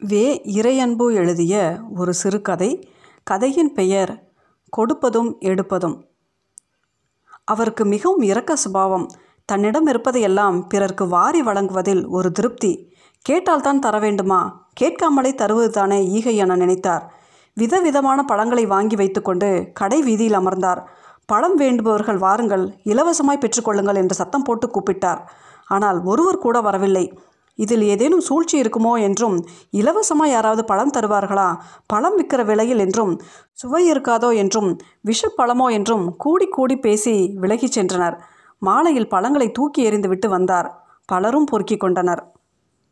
வே இறையன்பு எழுதிய ஒரு சிறுகதை. கதையின் பெயர் கொடுப்பதும் எடுப்பதும் அவருக்கு மிகவும் இரக்க சுபாவம். தன்னிடம் இருப்பதையெல்லாம் பிறர்க்கு வாரி வழங்குவதில் ஒரு திருப்தி. கேட்டால்தான் தர வேண்டுமா? கேட்காமலே தருவது தானே ஈகை என நினைத்தார். விதவிதமான பழங்களை வாங்கி வைத்துக்கொண்டு கடை வீதியில் அமர்ந்தார். பழம் வேண்டுபவர்கள் வாருங்கள் இலவசமாய் பெற்றுக்கொள்ளுங்கள் என்று சத்தம் போட்டு கூப்பிட்டார். ஆனால் ஒருவர் கூட வரவில்லை. இதில் ஏதேனும் சூழ்ச்சி இருக்குமோ என்றும் இலவசமாக யாராவது பழம் தருவார்களா? பழம் விற்கிற விலையில் என்றும் சுவை இருக்காதோ என்றும் விஷப்பழமோ என்றும் கூடி கூடி பேசி விலகிச் சென்றனர். மாலையில் பழங்களை தூக்கி எறிந்துவிட்டு வந்தார். பலரும் பொறுக்கிக் கொண்டனர்.